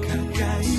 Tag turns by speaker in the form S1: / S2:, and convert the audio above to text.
S1: 看看。